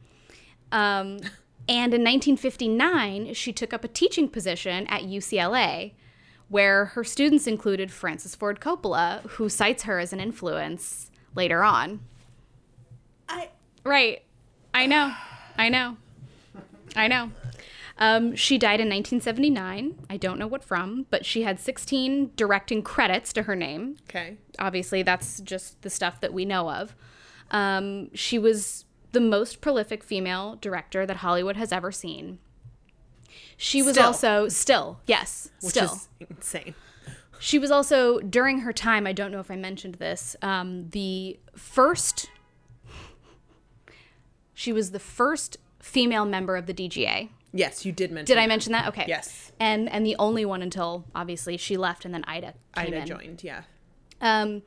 Um, and in 1959, she took up a teaching position at UCLA, where her students included Francis Ford Coppola, who cites her as an influence later on. I Right. I know. I know. I know. Um, she died in 1979. I don't know what from, but she had 16 directing credits to her name. okay. Obviously, that's just the stuff that we know of. Um, she was the most prolific female director that Hollywood has ever seen. She was Still. also still, yes, Which still. is insane. She was also during her time. I don't know if I mentioned this. Um, the first. She was the first female member of the DGA. Yes, you did mention. Did I mention that? Okay. Yes. And and the only one until obviously she left, and then Ida came Ida in. joined. Yeah. Um,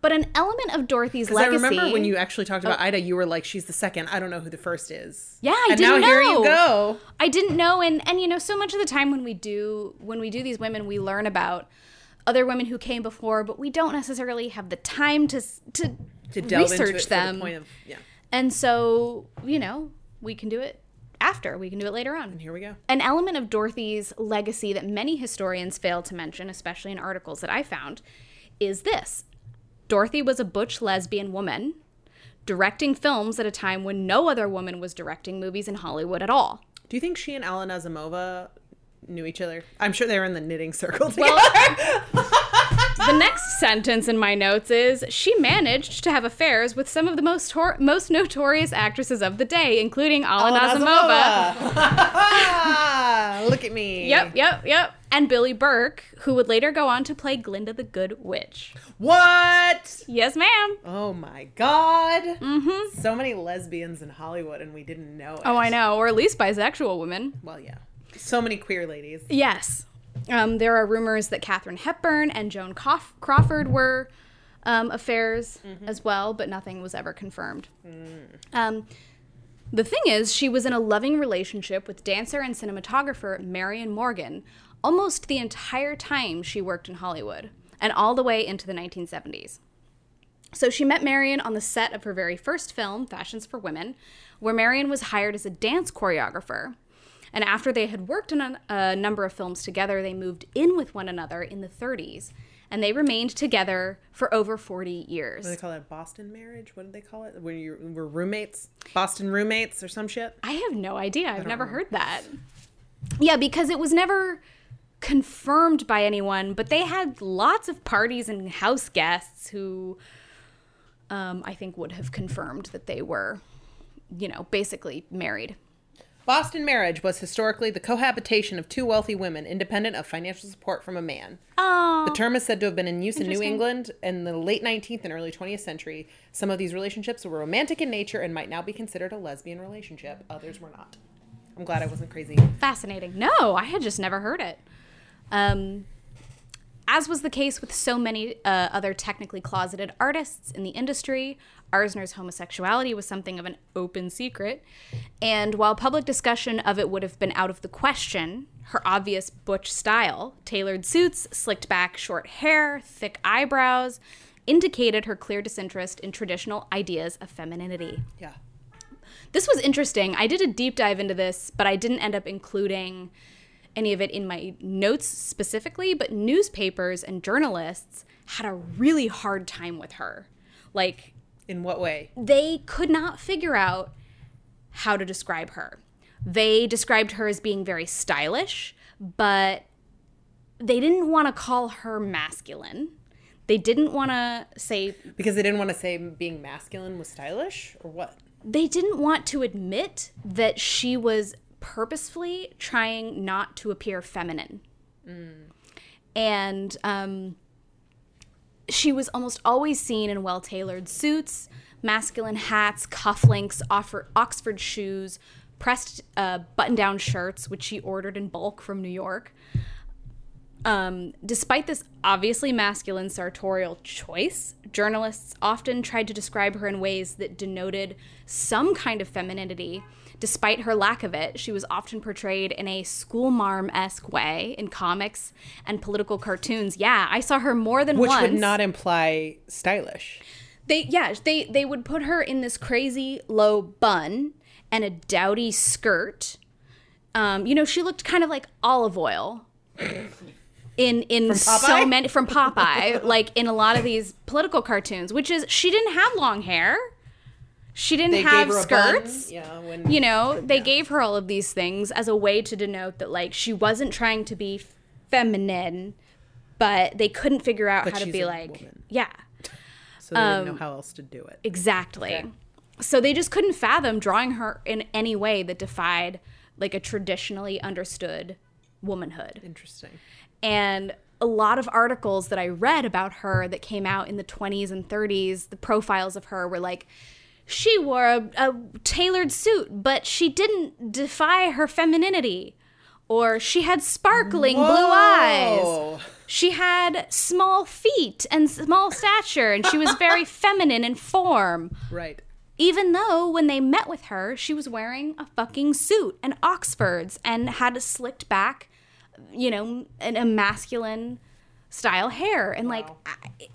but an element of Dorothy's Because I remember when you actually talked about Ida, you were like, "She's the second. I don't know who the first is." Yeah, I and didn't now here know. you go. I didn't know, and and you know, so much of the time when we do when we do these women, we learn about other women who came before, but we don't necessarily have the time to to, To delve research them. the point of yeah. And so, you know, we can do it after. We can do it later on. And Here we go. An element of Dorothy's legacy that many historians fail to mention, especially in articles that I found, is this Dorothy was a butch lesbian woman directing films at a time when no other woman was directing movies in Hollywood at all. Do you think she and Alla Nazimova knew each other? I'm sure they were in the knitting circle together. Well, the next sentence in my notes is she managed to have affairs with some of the most tor- most notorious actresses of the day, including Alla, Nazimova. Azimova. Look at me. Yep, yep, yep. And Billie Burke, who would later go on to play Glinda the Good Witch. What? Yes, ma'am. Oh my god. Mm-hmm. So many lesbians in Hollywood, and we didn't know it. Oh, I know, or at least bisexual women. Well, yeah. So many queer ladies. Yes. Um, there are rumors that Katharine Hepburn and Joan Crawford were um, affairs as well, but nothing was ever confirmed. Um, the thing is, she was in a loving relationship with dancer and cinematographer Marion Morgan almost the entire time she worked in Hollywood, and all the way into the 1970s. So she met Marion on the set of her very first film, Fashions for Women, where Marion was hired as a dance choreographer. And after they had worked on a, number of films together, they moved in with one another in the 30s. And they remained together for over 40 years. What do they call it? Boston marriage? What did they call it? When you were roommates? Boston roommates or some shit? I have no idea. I've never heard that. Yeah, because it was never confirmed by anyone, but they had lots of parties and house guests who um, I think would have confirmed that they were, you know, basically married. Boston marriage was historically the cohabitation of two wealthy women independent of financial support from a man. Oh, The term is said to have been in use in New England in the late 19th and early 20th century. Some of these relationships were romantic in nature and might now be considered a lesbian relationship. Others were not. I'm glad I wasn't crazy. fascinating. No, I had just never heard it. Um, as was the case with so many uh, other technically closeted artists in the industry, Arzner's homosexuality was something of an open secret. And while public discussion of it would have been out of the question, her obvious butch style, tailored suits, slicked back short hair, thick eyebrows, indicated her clear disinterest in traditional ideas of femininity. Yeah. This was interesting. I did a deep dive into this, but I didn't end up including any of it in my notes specifically. But newspapers and journalists had a really hard time with her. Like, In what way? they could not figure out how to describe her. They described her as being very stylish, but they didn't want to call her masculine. They didn't want to say Because they didn't want to say being masculine was stylish or what? they didn't want to admit that she was purposefully trying not to appear feminine. And um, she was almost always seen in well tailored suits, masculine hats, cufflinks, Oxford shoes, pressed uh, button down shirts, which she ordered in bulk from New York. Um, despite this obviously masculine sartorial choice, journalists often tried to describe her in ways that denoted some kind of femininity. Despite her lack of it, she was often portrayed in a schoolmarm esque way in comics and political cartoons. Yeah, I saw her more than Which once. would not imply stylish. They yeah, they they would put her in this crazy low bun and a dowdy skirt. Um, you know, she looked kind of like Olive Oyl. In in so many from Popeye, like in a lot of these political cartoons, which is she didn't have long hair. She didn't They have gave her a bun, skirts. yeah, when- you know, they gave her all of these things as a way to denote that like she wasn't trying to be feminine, but they couldn't figure out But how to be like woman. yeah. So they Um, didn't know how else to do it. Exactly. So they just couldn't fathom drawing her in any way that defied like a traditionally understood womanhood. Interesting. And a lot of articles that I read about her that came out in the 20s and 30s, the profiles of her were like, she wore a, a tailored suit, but she didn't defy her femininity. Or she had sparkling blue eyes. She had small feet and small stature, and she was very feminine in form. Right. Even though when they met with her, she was wearing a fucking suit and Oxfords and had a slicked back, you know, an, a masculine style hair. And like, I,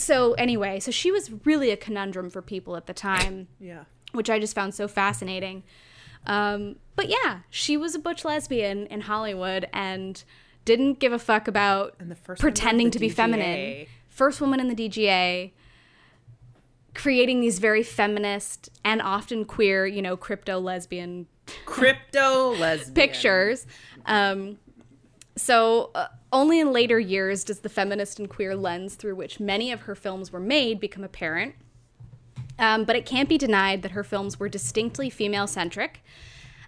so anyway, so she was really a conundrum for people at the time Yeah. which I just found so fascinating. Um, but yeah, she was a butch lesbian in Hollywood and didn't give a fuck about And the first pretending to be DGA. feminine. First woman in the DGA, creating these very feminist and often queer, you know, crypto lesbian Crypto lesbian. pictures. Um, so, uh, only in later years does the feminist and queer lens through which many of her films were made become apparent. Um, but it can't be denied that her films were distinctly female centric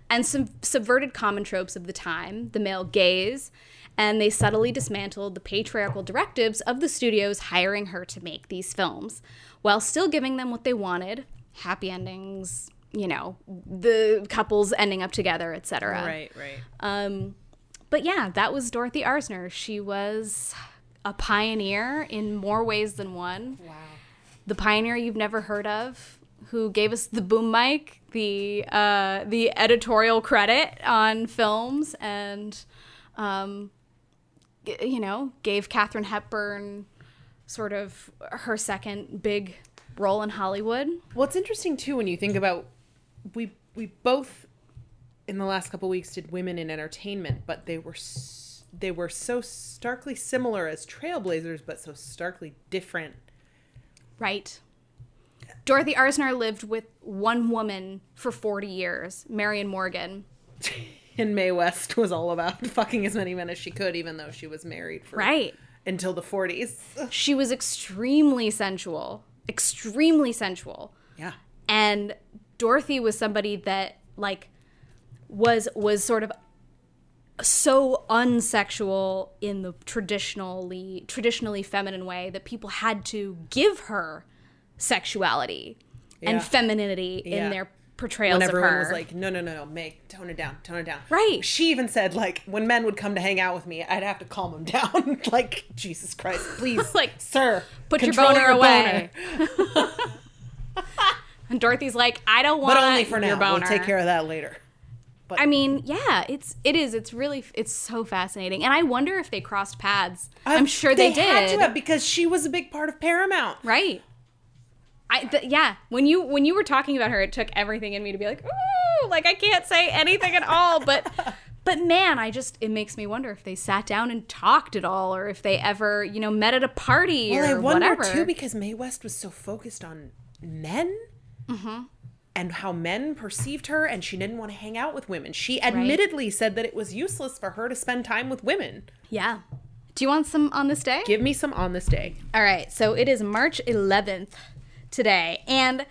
and sub- subverted common tropes of the time, the male gaze, and they subtly dismantled the patriarchal directives of the studios hiring her to make these films while still giving them what they wanted happy endings, you know, the couples ending up together, etc. Right, right. Um, but yeah, that was Dorothy Arzner. She was a pioneer in more ways than one. Wow. The pioneer you've never heard of, who gave us the boom mic, the uh, the editorial credit on films, and um, you know, gave Katharine Hepburn sort of her second big role in Hollywood. Well, it's interesting too when you think about we we both in the last couple weeks did women in entertainment, but they were s- they were so starkly similar as trailblazers, but so starkly different. Right. Dorothy Arzner lived with one woman for 40 years, Marion Morgan. And Mae West was all about fucking as many men as she could, even though she was married for Right. until the forties. She was extremely sensual, extremely sensual. Yeah. And Dorothy was somebody that like was was sort of so unsexual in the traditionally traditionally feminine way that people had to give her sexuality Yeah. and femininity Yeah. in their portrayals when of everyone her. was like, "No, no, no, no, Meg, tone it down, tone it down." Right. She even said, like, when men would come to hang out with me, I'd have to calm them down. like, Jesus Christ, please, Like, sir, put your boner away. boner." And Dorothy's like, I don't want but only for your now. We'll take care of that later. I mean, yeah, it's it is. It's really it's so fascinating, and I wonder if they crossed paths. I'm sure they, did. Had to have because she was a big part of Paramount. Right. I th- yeah. When you when you were talking about her, it took everything in me to be like, ooh, like I can't say anything at all. But but man, I just it makes me wonder if they sat down and talked at all, or if they ever you know met at a party Well, I or wonder whatever. too because Mae West was so focused on men. Mm-hmm. And how men perceived her, and she didn't want to hang out with women. She admittedly said that it was useless for her to spend time with women. yeah. Do you want some on this day? Give me some on this day. All right, so it is March 11th today, and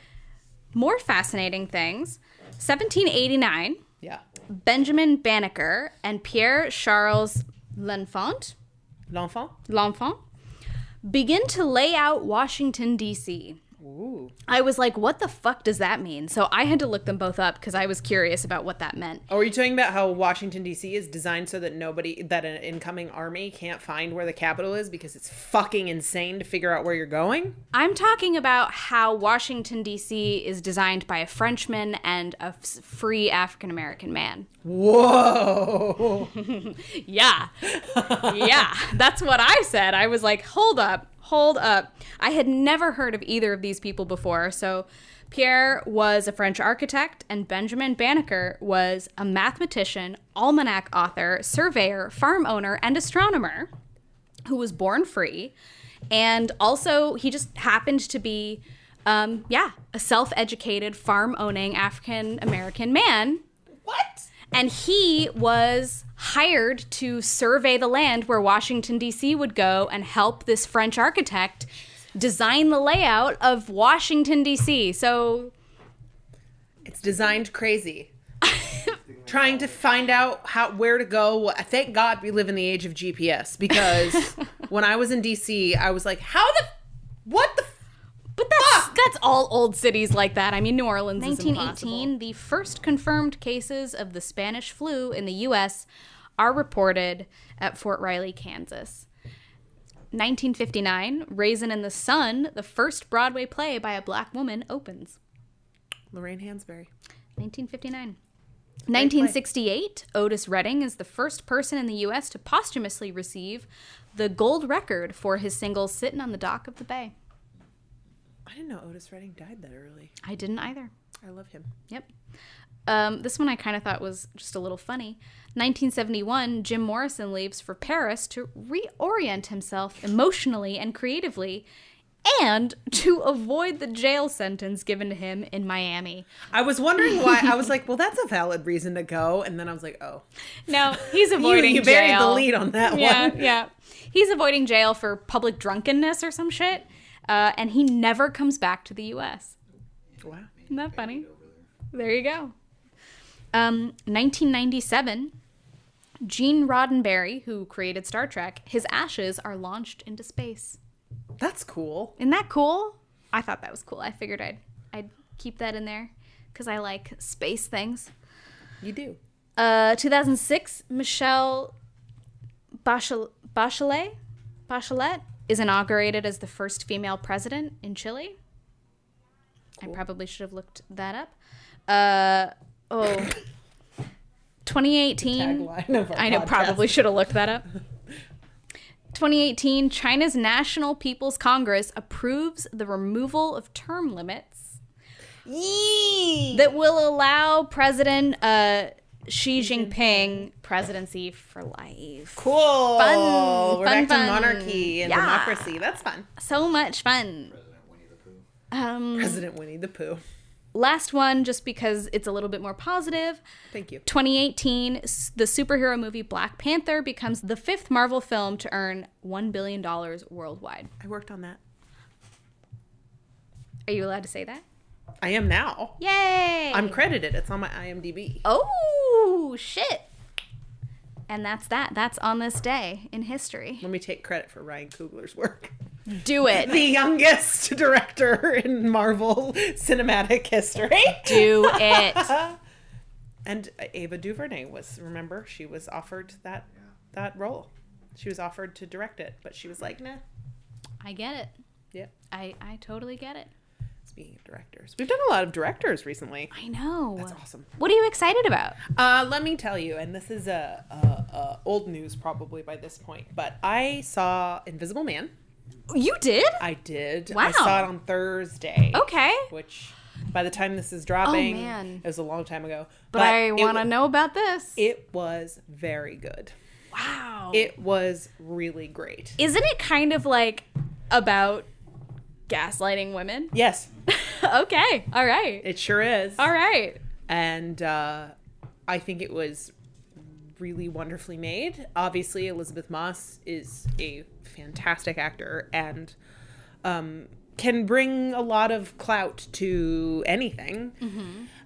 more fascinating things. 1789, Yeah. Benjamin Banneker and Pierre Charles L'Enfant, L'enfant? L'Enfant begin to lay out Washington, D.C. Ooh. I was like, what the fuck does that mean? So I had to look them both up because I was curious about what that meant. Oh, are you talking about how Washington D.C. is designed so that nobody, that an incoming army can't find where the capital is because it's fucking insane to figure out where you're going? I'm talking about how Washington, D.C. is designed by a Frenchman and a free African American man. Whoa! Yeah. yeah. That's what I said. I was like, hold up, hold up. I had never heard of either of these people before. So Pierre was a French architect, and Benjamin Banneker was a mathematician, almanac author, surveyor, farm owner, and astronomer who was born free. And also, he just happened to be, um, yeah, a self educated, farm owning African American man what? And he was hired to survey the land where Washington, D.C. would go and help this French architect design the layout of Washington, D.C. So, It's designed crazy. Trying to find out how where to go. Uh, thank God we live in the age of GPS because when I was in DC, I was like, how the what the but that's that's all old cities like that. I mean, New Orleans is 1918, 1918, the first confirmed cases of the Spanish flu in the U.S. are reported at Fort Riley, Kansas. 1959, Raisin in the Sun, the first Broadway play by a black woman, opens. Lorraine Hansberry. 1959. 1968, Otis Redding is the first person in the U.S. to posthumously receive the gold record for his single Sittin' on the Dock of the Bay. I didn't know Otis Redding died that early. I didn't either. I love him. Yep. Um, this one I kind of thought was just a little funny. 1971, Jim Morrison leaves for Paris to reorient himself emotionally and creatively and to avoid the jail sentence given to him in Miami. I was wondering why. I was like, well, that's a valid reason to go. And then I was like, oh. No, he's avoiding jail. you buried the lead on that yeah, one. Yeah, He's avoiding jail for public drunkenness or some shit. Uh, and he never comes back to the U.S. Wow. Isn't that funny? There you go. Um, 1997, Gene Roddenberry, who created Star Trek, his ashes are launched into space. That's cool. Isn't that cool? I thought that was cool. I figured I'd I'd keep that in there because I like space things. You do. Uh, 2006, Michelle Bachel- Bachelet, Bachelet is inaugurated as the first female president in Chile. I probably should have looked that up. Uh, oh, 2018. Of our I know, podcast. probably should have looked that up. 2018, China's National People's Congress approves the removal of term limits Yee! that will allow President uh, Xi Jinping presidency for life. Cool. Fun, We're fun, back fun. to monarchy and Yeah. democracy. That's fun. So much fun. President Winnie the Pooh. Um, President Winnie the Pooh. last one, just because it's a little bit more positive. Thank you. 2018, the superhero movie Black Panther becomes the fifth Marvel film to earn $1 billion worldwide. I worked on that. Are you allowed to say that? I am now. Yay! I'm credited. It's on my IMDb. Oh, shit. And that's that. That's on this day in history. Let me take credit for Ryan Coogler's work. Do it. The youngest director in Marvel cinematic history. Do it. And Ava DuVernay was, remember, she was offered that that role. She was offered to direct it, but she was like, nah. I get it. Yeah. I, I totally get it. Speaking of directors, we've done a lot of directors recently. I know. That's awesome. What are you excited about? Uh, let me tell you, and this is a, a, a old news probably by this point, but I saw Invisible Man. You did? I did. Wow. I saw it on Thursday. Okay. Which, by the time this is dropping, Oh, man. it was a long time ago. But, I want to know about this. It was very good. wow. It was really great. Isn't it kind of like about gaslighting women? Yes, okay. All right. it sure is. All right. and uh, I think it was really wonderfully made. Obviously, Elisabeth Moss is a fantastic actor and um, can bring a lot of clout to anything.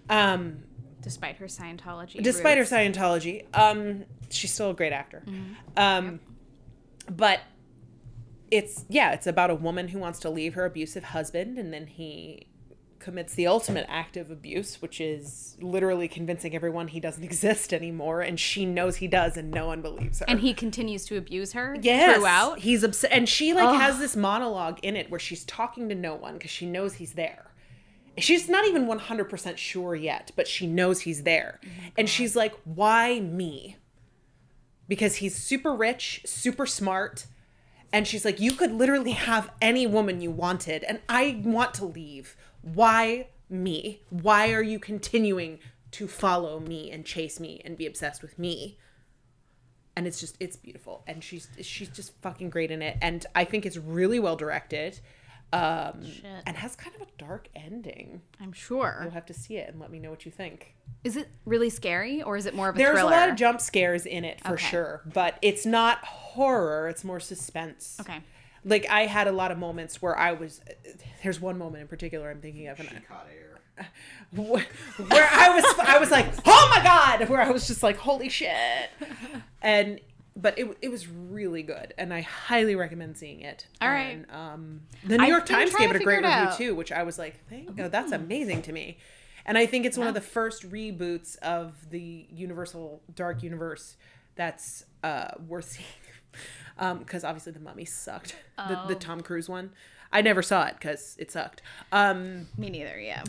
Um, Despite her Scientology. despite roots. her Scientology, um, she's still a great actor. Um, but it's yeah, it's about a woman who wants to leave her abusive husband and then he commits the ultimate act of abuse, which is literally convincing everyone he doesn't exist anymore and she knows he does and no one believes her. And he continues to abuse her Yes. throughout. He's upset. And she like has this monologue in it where she's talking to no one because she knows he's there. She's not even 100% sure yet, but she knows he's there. Oh and she's like, why me? Because he's super rich, super smart. And she's like, you could literally have any woman you wanted. And I want to leave. Why me? Why are you continuing to follow me and chase me and be obsessed with me? and it's just it's beautiful and she's she's just fucking great in it and i think it's really well directed um and has kind of a dark ending I'm sure. you'll have to see it and let me know what you think Is it really scary or is it more of a there's thriller? a lot of jump scares in it for Okay. sure but it's not horror it's more suspense Okay. like i had a lot of moments where i was there's one moment in particular i'm thinking of and I, Caught air. where where I was I was like, "Oh my god!" Where I was just like, "Holy shit!" And but it it was really good, and I highly recommend seeing it. All right. And, um, the New York Times gave it a great it review out. too, which I was like, "Thank oh, that's amazing to me." And I think it's one of the first reboots of the Universal Dark Universe that's uh, worth seeing. Because obviously the Mummy sucked, the, Oh. the Tom Cruise one. I never saw it because it sucked. Um, Me neither, yeah.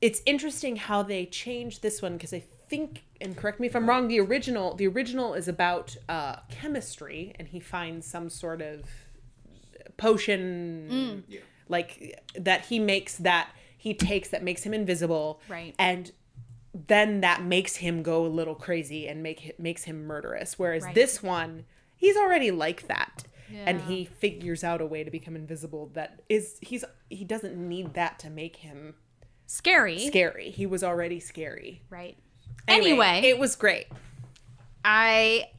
it's interesting how they changed this one because I think, and correct me if I'm wrong, the original the original is about uh, chemistry, and he finds some sort of potion, Yeah. like that he makes that he takes that makes him invisible, Right. And then that makes him go a little crazy and make makes him murderous. Whereas Right. this one, he's already like that. And he figures out a way to become invisible that is he's he doesn't need that to make him Scary. scary. He was already scary. Right. Anyway, it was great. I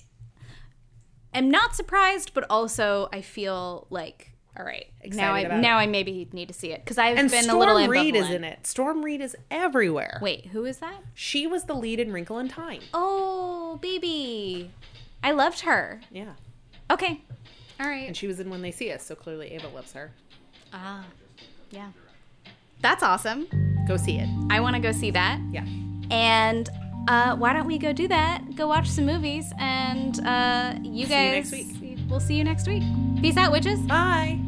am not surprised, but also I feel like, all right, now I now it. I maybe need to see it because I've And been Storm a little ambivalent. Reid is in it. Storm Reid is everywhere. Wait, who is that? She was the lead in Wrinkle in Time. Oh, baby, I loved her. Yeah. Okay, all right. And she was in When They See Us, so clearly Ava loves her. Ah, yeah, that's awesome. Go see it. I want to go see that. Yeah. And uh, why don't we go do that? Go watch some movies, and uh, you See you guys. next week. We'll see you next week. Peace out, witches. Bye.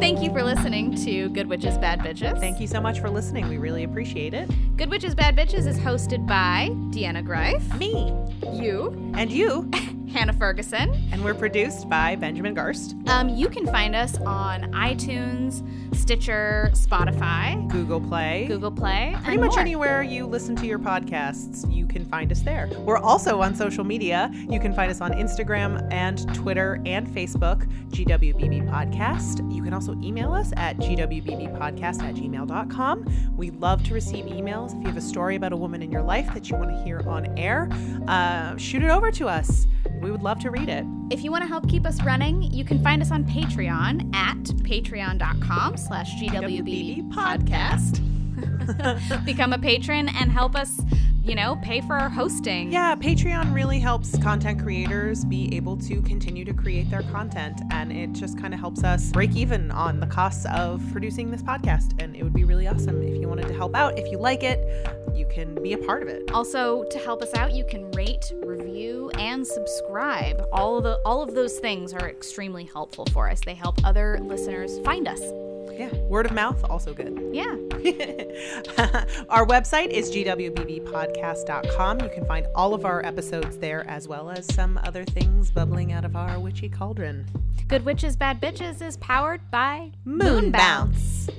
Thank you for listening to Good Witches Bad Bitches. Thank you so much for listening. We really appreciate it. Good Witches Bad Bitches is hosted by Deanna Greif, Me you, and you. Hannah Ferguson. And we're produced by Benjamin Garst, Um, you can find us on iTunes, Stitcher, Spotify, Google Play. Google Play, Pretty much more. anywhere you listen to your podcasts, you can find us there. We're also on social media. You can find us on Instagram and Twitter and Facebook, GWBB Podcast. You can also email us at gwbbpodcast at gmail.com. We love to receive emails. If you have a story about a woman in your life that you want to hear on air, uh, shoot it over to us. We would love to read it. If you want to help keep us running, you can find us on Patreon at patreon.com slash GWBB podcast. Become a patron and help us, you know, pay for our hosting. Yeah, Patreon really helps content creators be able to continue to create their content. And it just kind of helps us break even on the costs of producing this podcast. And it would be really awesome if you wanted to help out. If you like it, you can be a part of it. Also, to help us out, you can rate, review, and subscribe. All of the all of those things are extremely helpful for us. They help other listeners find us. Yeah, word of mouth, also good. Yeah. our website is gwbbpodcast.com. You can find all of our episodes there, as well as some other things bubbling out of our witchy cauldron. Good Witches Bad Bitches is powered by Moon Moonbounce. Bounce.